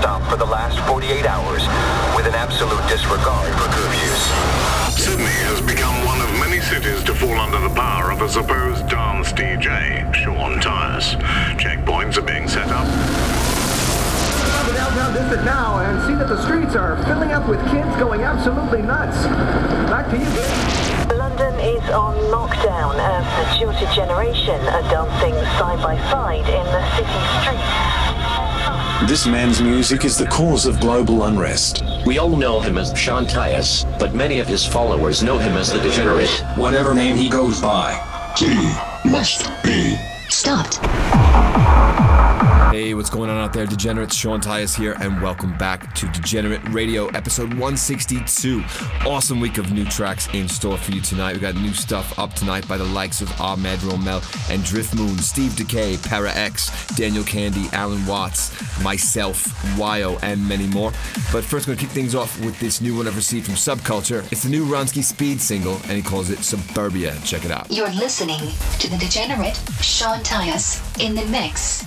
non-stop for the last 48 hours with an absolute disregard for curfews. Sydney has become one of many cities to fall under the power of a supposed dance DJ, Sean Tyas. Checkpoints are being set up. the downtown district now and see that the streets are filling up with kids going absolutely nuts. Back to you, Dave. London is on lockdown as the jilted generation are dancing side by side in the city streets. This man's music is the cause of global unrest. We all know him as Sean Tyas, but many of his followers know him as the Degenerate. Whatever name he goes by. He must be stopped. Hey, what's going on out there? Degenerates, Sean Tyas here, and welcome back to Degenerate Radio, episode 162. Awesome week of new tracks in store for you tonight. We got new stuff up tonight by the likes of Ahmed Romel and Driftmoon, Steve Dekay, Para X, Daniel Kandi, Allen Watts, myself, Waio, and many more. But first, I'm going to kick things off with this new one I've received from Subculture. It's the new Ronski Speed single, and he calls it Suburbia. Check it out. You're listening to the Degenerate Sean Tyas in the mix.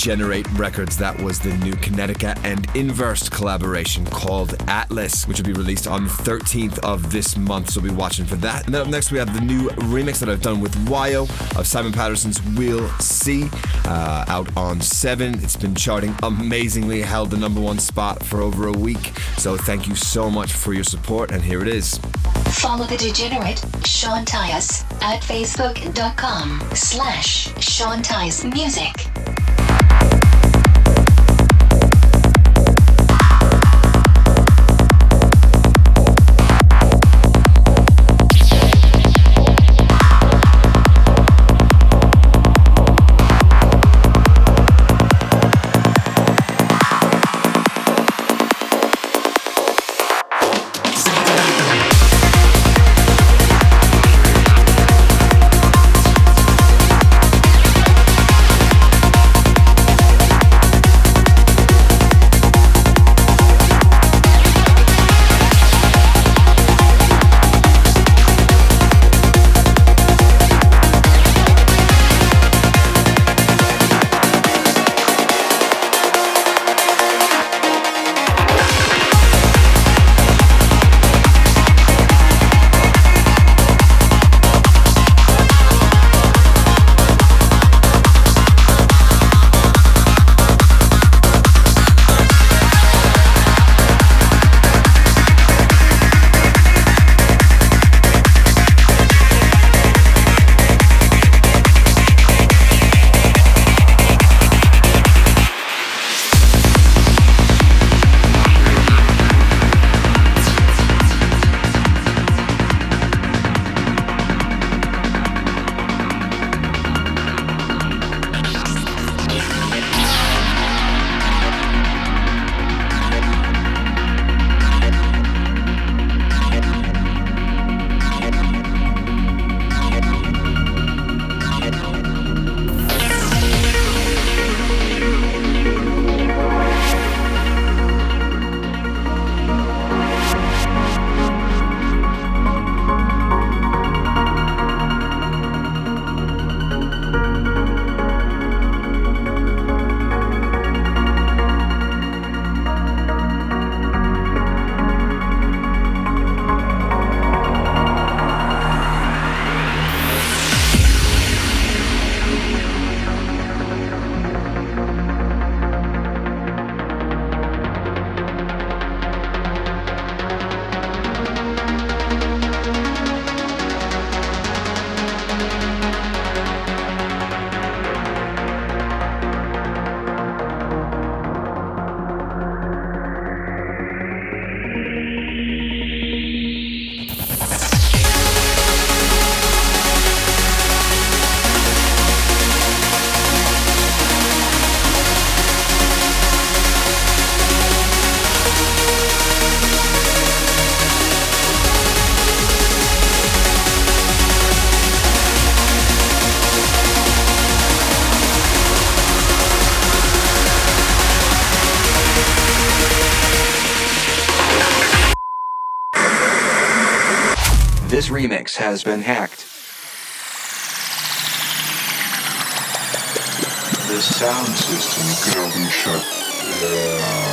Regenerate Records. That was the new Kinetica and Inversed collaboration called Atlas, which will be released on the 13th of this month. So be watching for that. And then up next, we have the new remix that I've done with Waio of Simon Patterson's We'll See, uh, out on 7. It's been charting amazingly, held the number one spot for over a week. So thank you so much for your support, and here it is. Follow the degenerate Sean Tyas at facebook.com slash Sean Tyas Music. Remix has been hacked. The sound system gonna be shut remix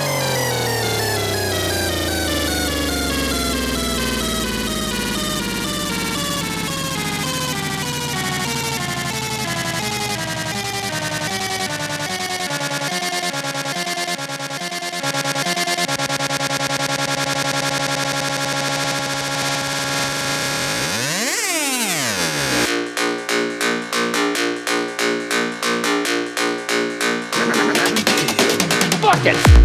has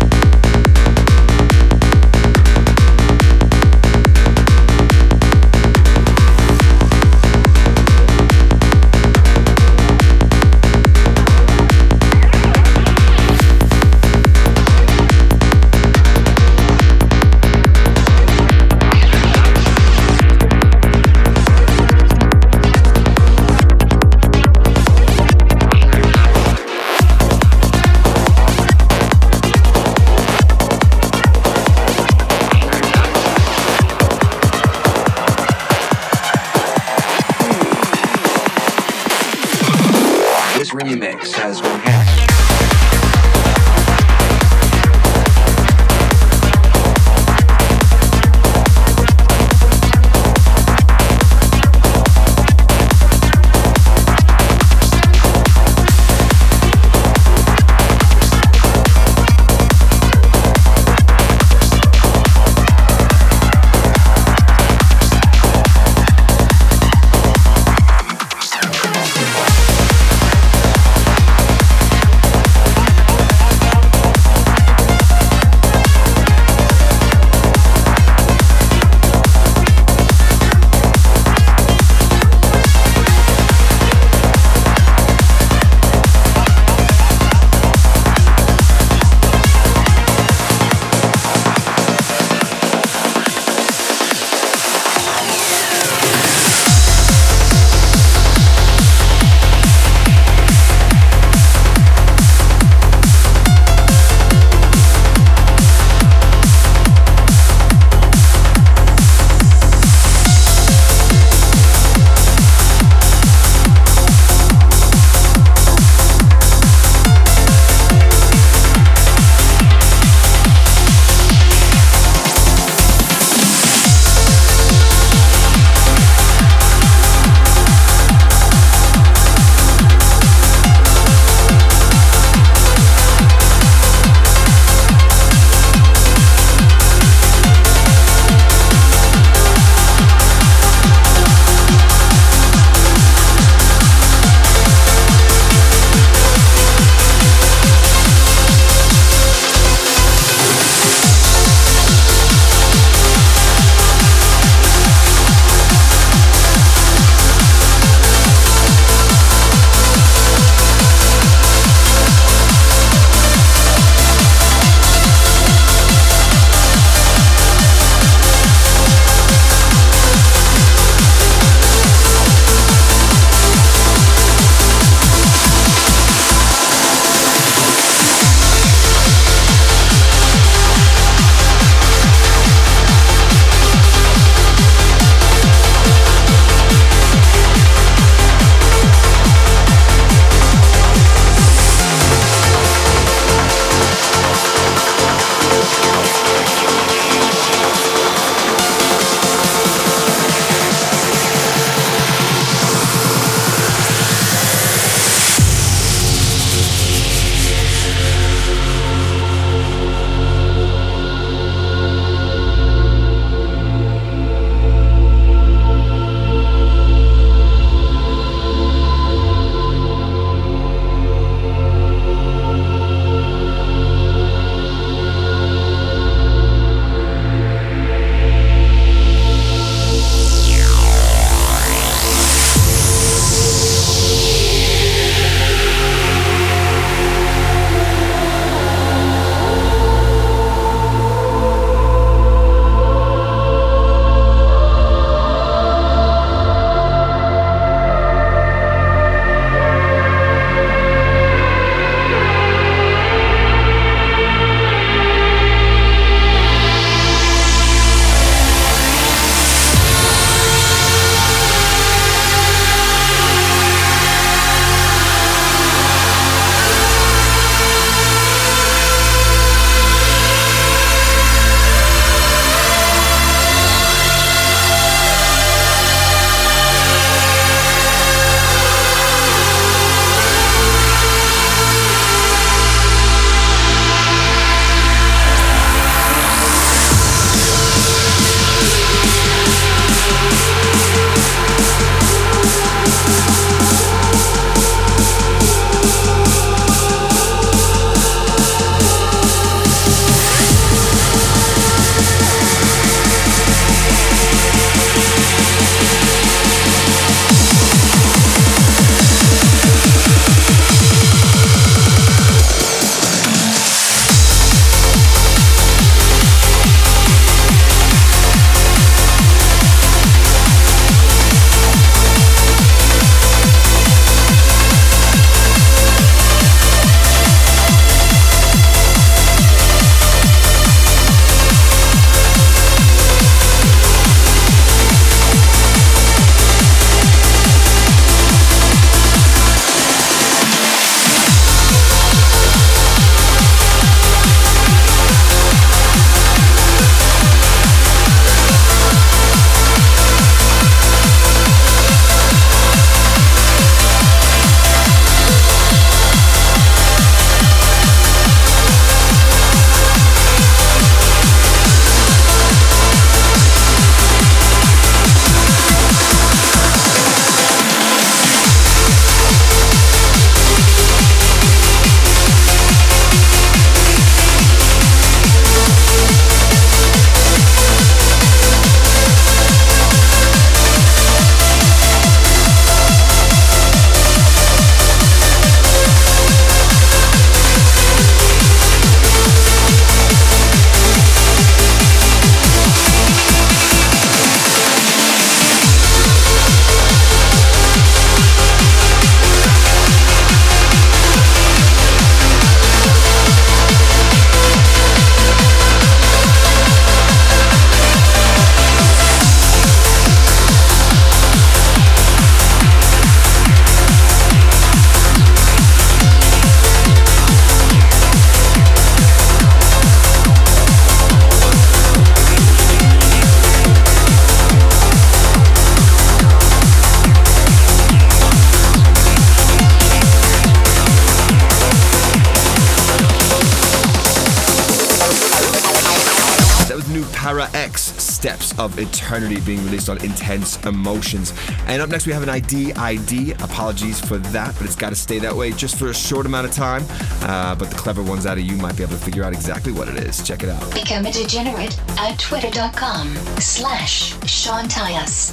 Eternity being released on Intense Emotions. And up next, we have an ID ID. Apologies for that, but it's got to stay that way just for a short amount of time. Uh, but the clever ones out of you might be able to figure out exactly what it is. Check it out. Become a degenerate at twitter.com slash Sean Tyas.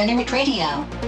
Degenerate Radio.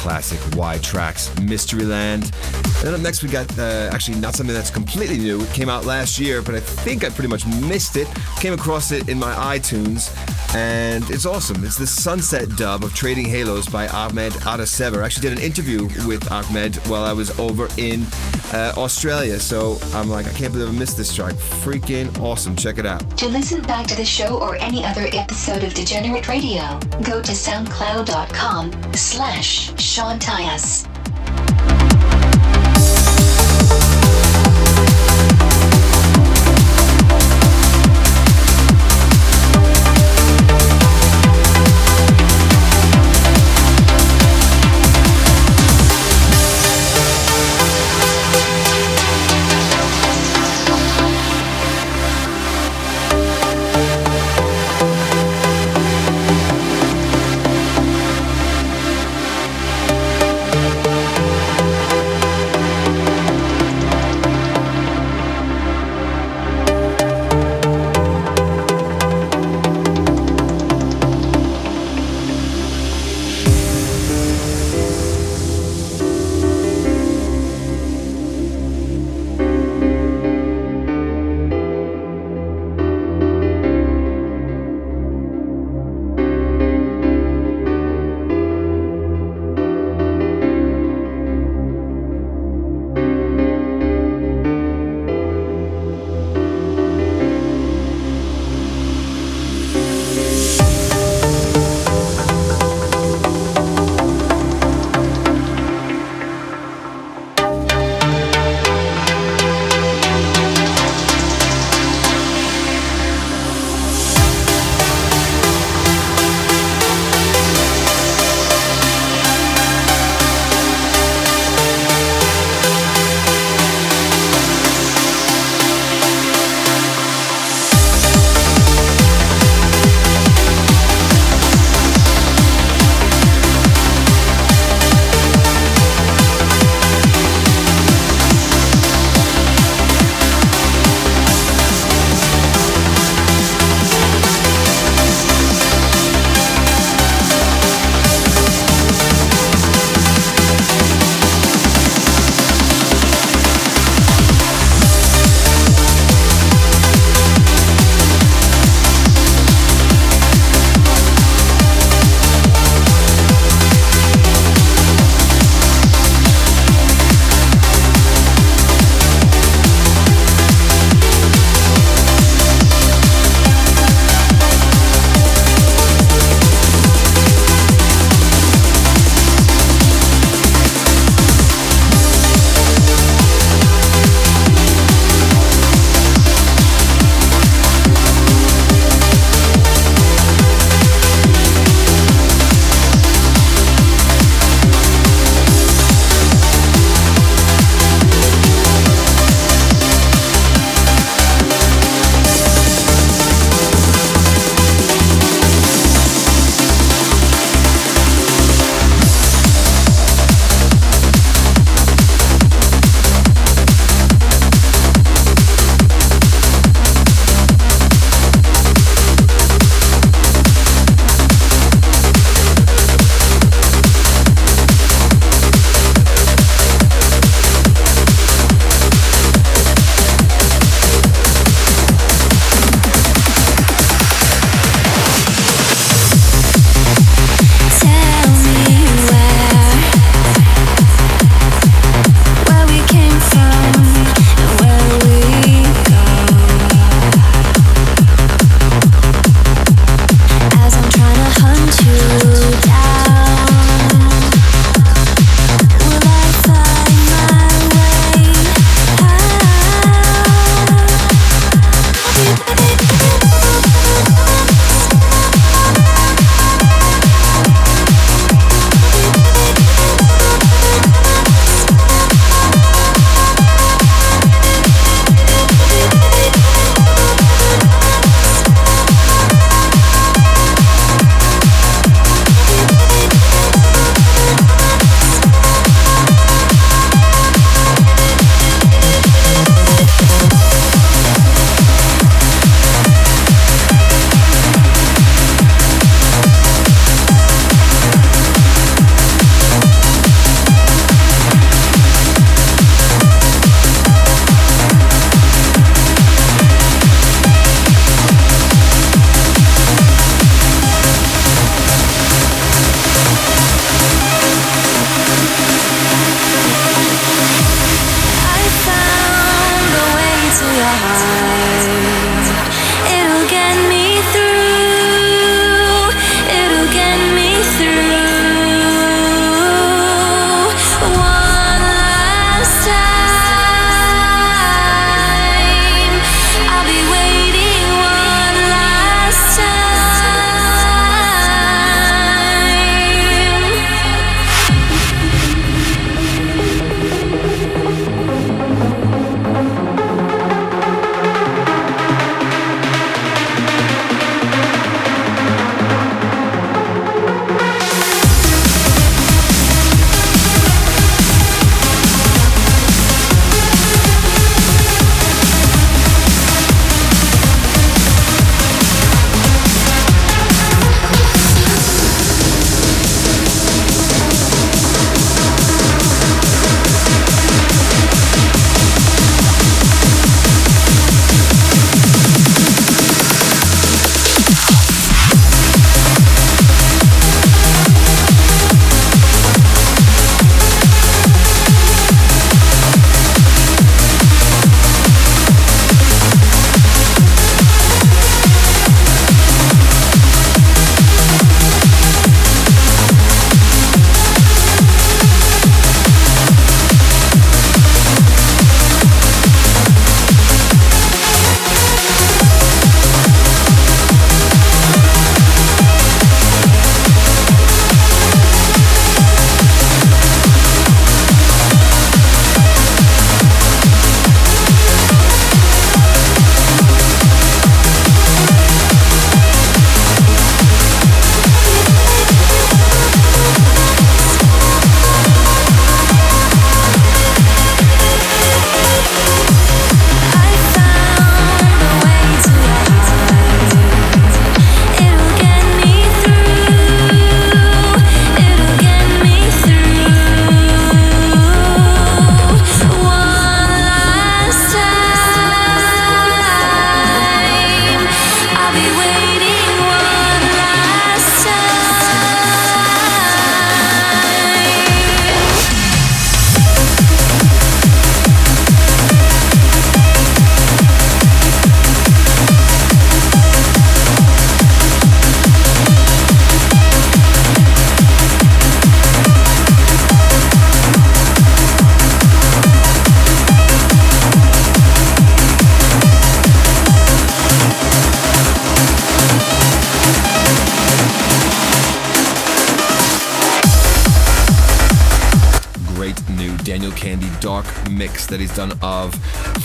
Classic Y-Traxx Mysteryland. And then up next, we got uh, actually not something that's completely new. It came out last year, but I think I pretty much missed it. Came across it in my iTunes, and it's awesome. It's the Sunset dub of Trading Halos by Ahmet Atasever. I actually did an interview with Ahmed while I was over in uh, Australia, so I'm like, I can't believe I missed this track. Freaking awesome. Check it out. To listen back to the show or any other episode of Degenerate Radio, go to soundcloud.com slash Sean Tyas.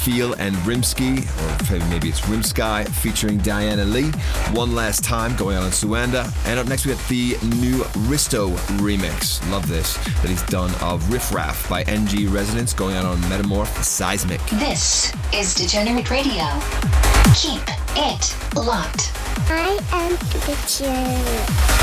Feel and Rimsky, or maybe it's Rimsky, featuring Diana Leah. One Last Time going on in Suanda. And up next we got the new Rysto remix. Love this. That he's done of Riff Raff by NG Rezonance going on on Metamorph Seismic. This is Degenerate Radio. Keep it locked. I am Degenerate.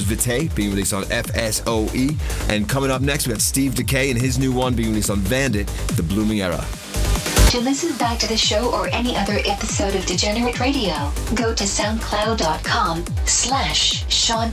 It's called Ars Vitae, being released on FSOE. And coming up next, we got Steve Dekay and his new one being released on Vandit, The Blooming Era. To listen back to the show or any other episode of Degenerate Radio, go to soundcloud.com slash Sean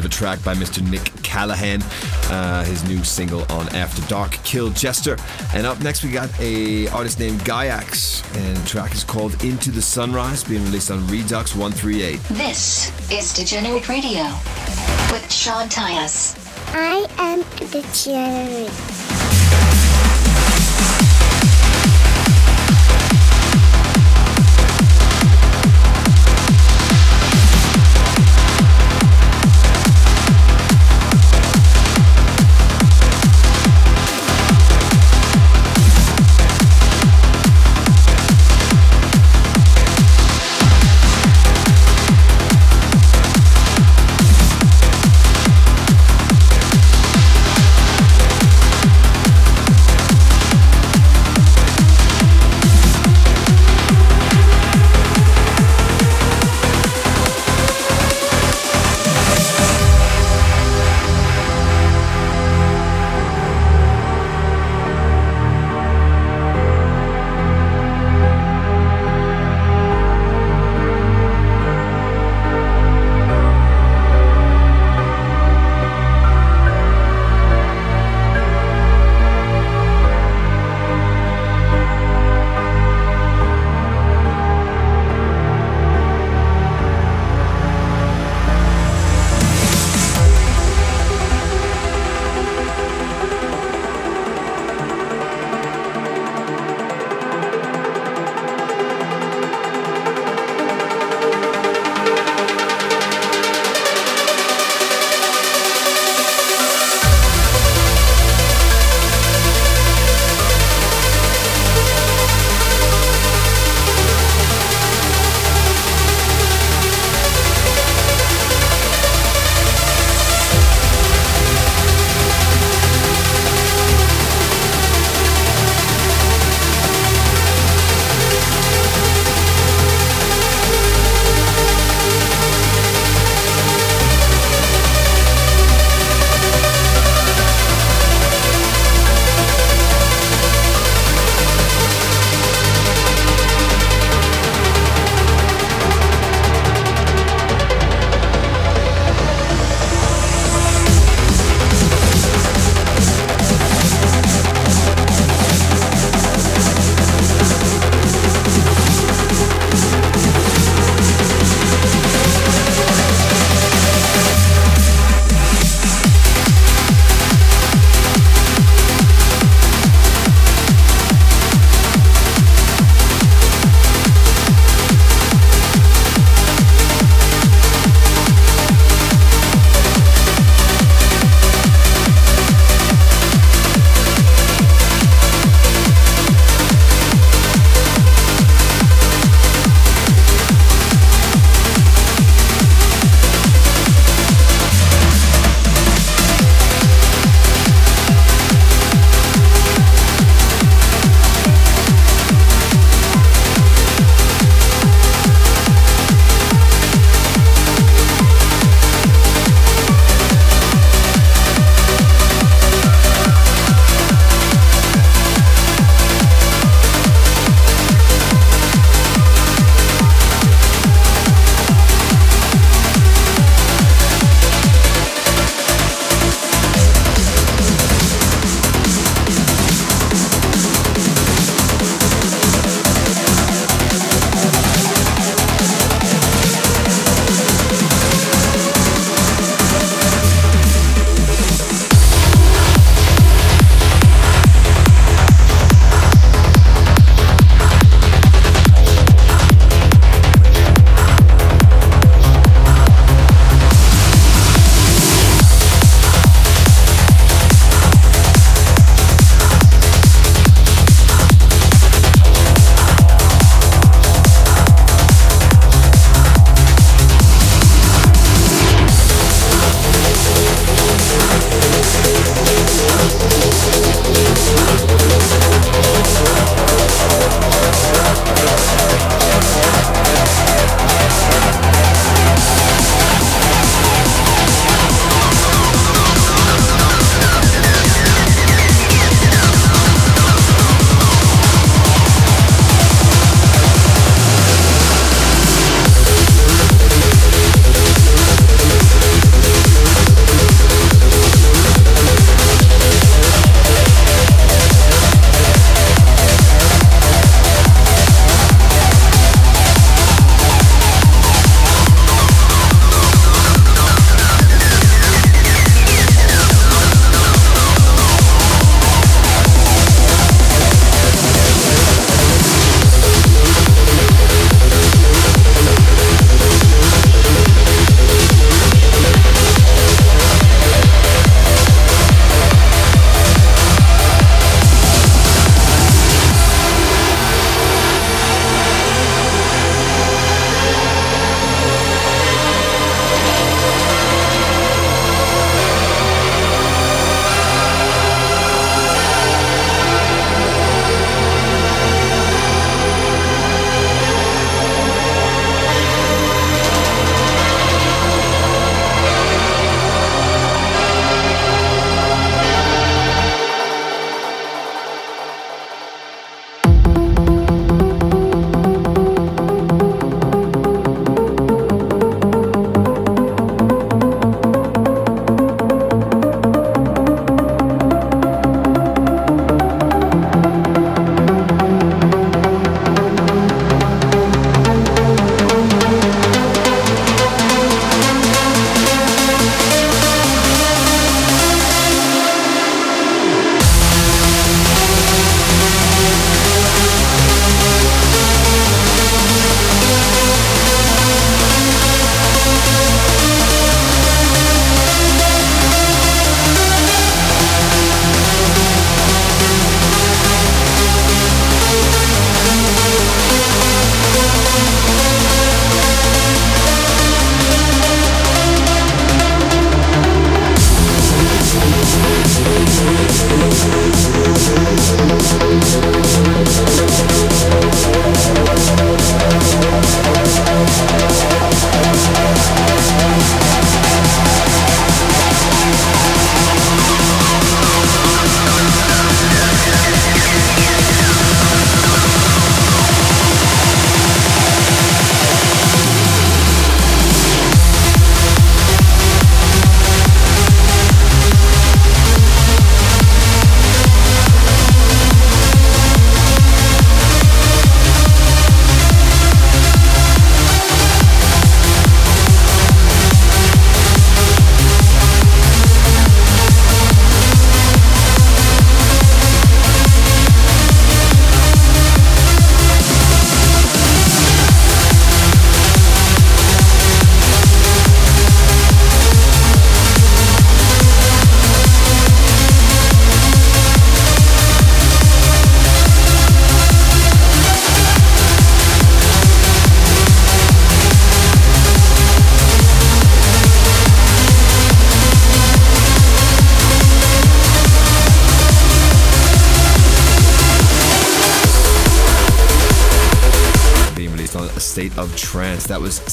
Tyas. track by Mr. Nick Callaghan, uh, his new single on After Dark, Kill Jester. And up next, we got a artist named Gayax, and the track is called Into the Sunrise, being released on Redux 138. This is Degenerate Radio with Sean Tyas. I am Degenerate.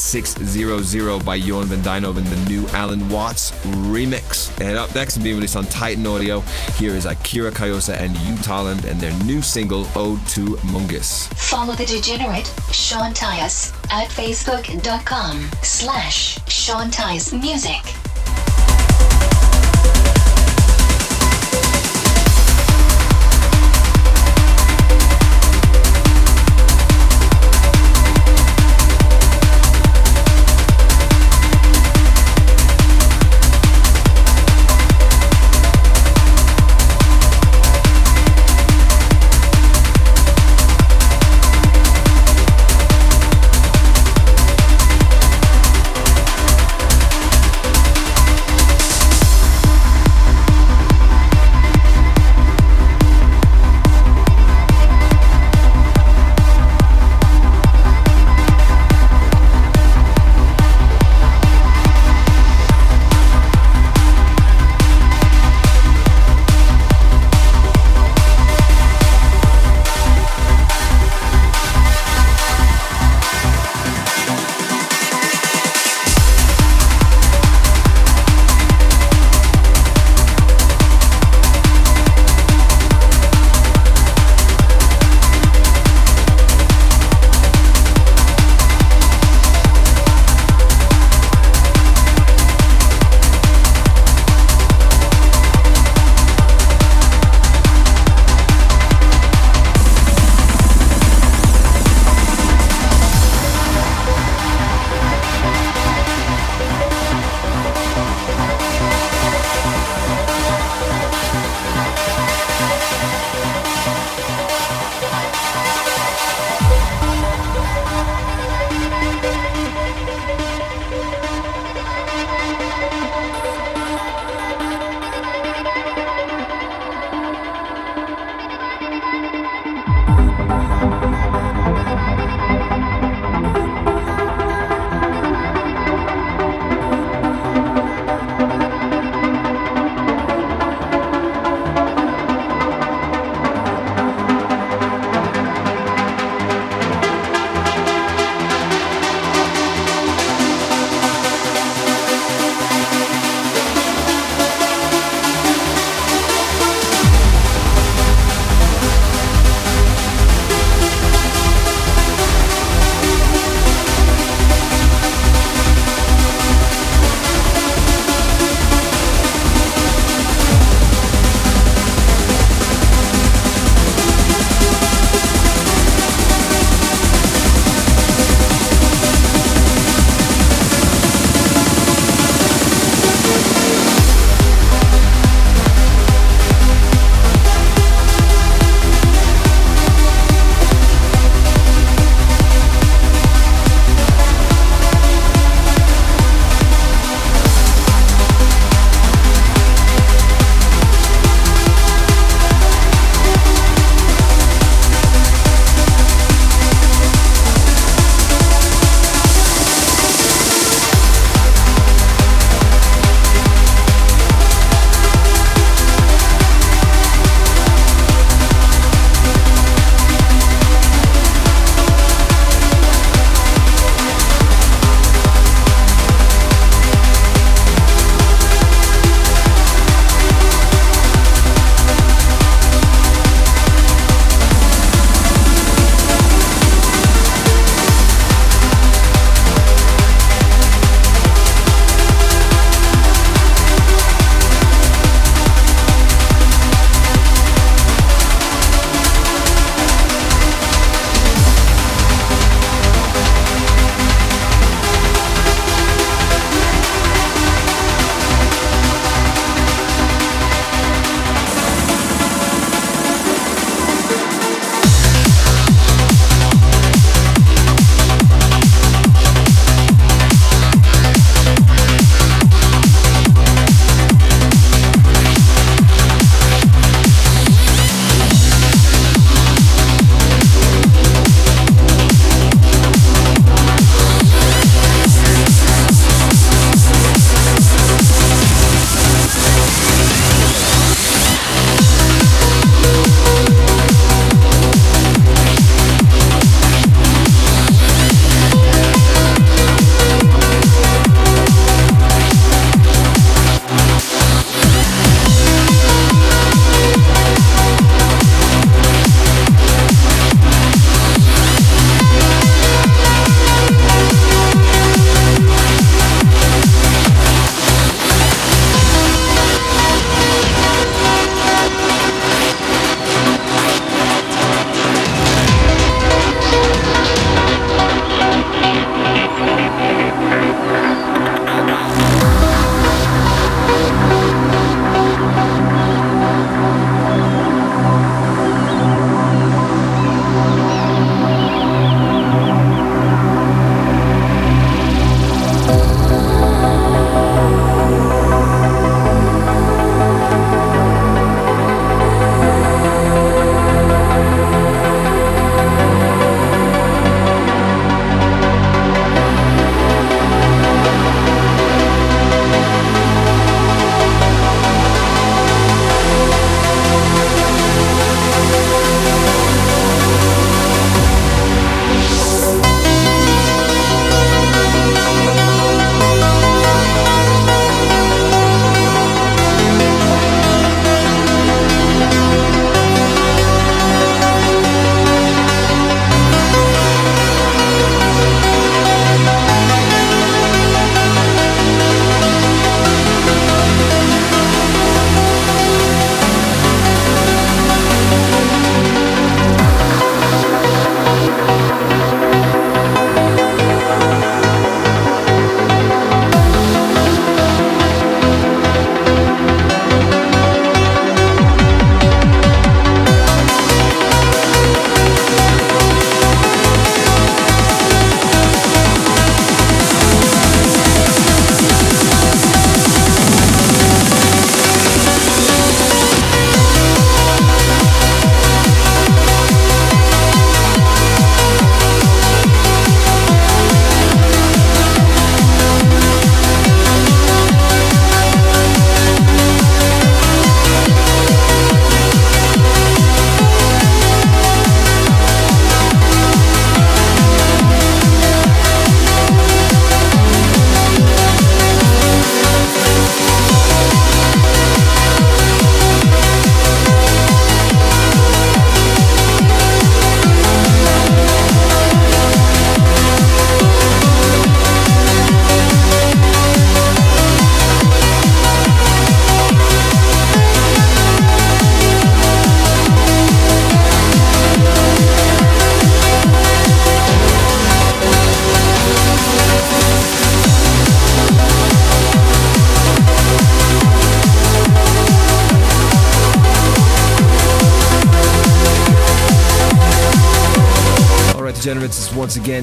600 by Johan van Dijnhoven, the new Allen Watts remix. And up next being released on Titan Audio, here is Akira Kayosa and Hugh Tolland and their new single, Ode to Mungis. Follow the degenerate Sean Tyas at facebook.com slash Sean Tyas Music.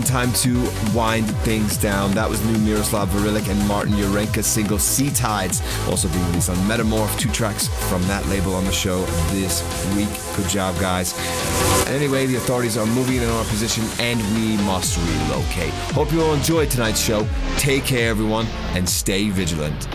Time to wind things down. That was new Miroslav Vrlik and Martin Jurenka single Sea Tides, also being released on Metamorph. Two tracks from that label on the show this week. Good job, guys. Anyway, the authorities are moving in our position and we must relocate. Hope you all enjoyed tonight's show. Take care, everyone, and stay vigilant.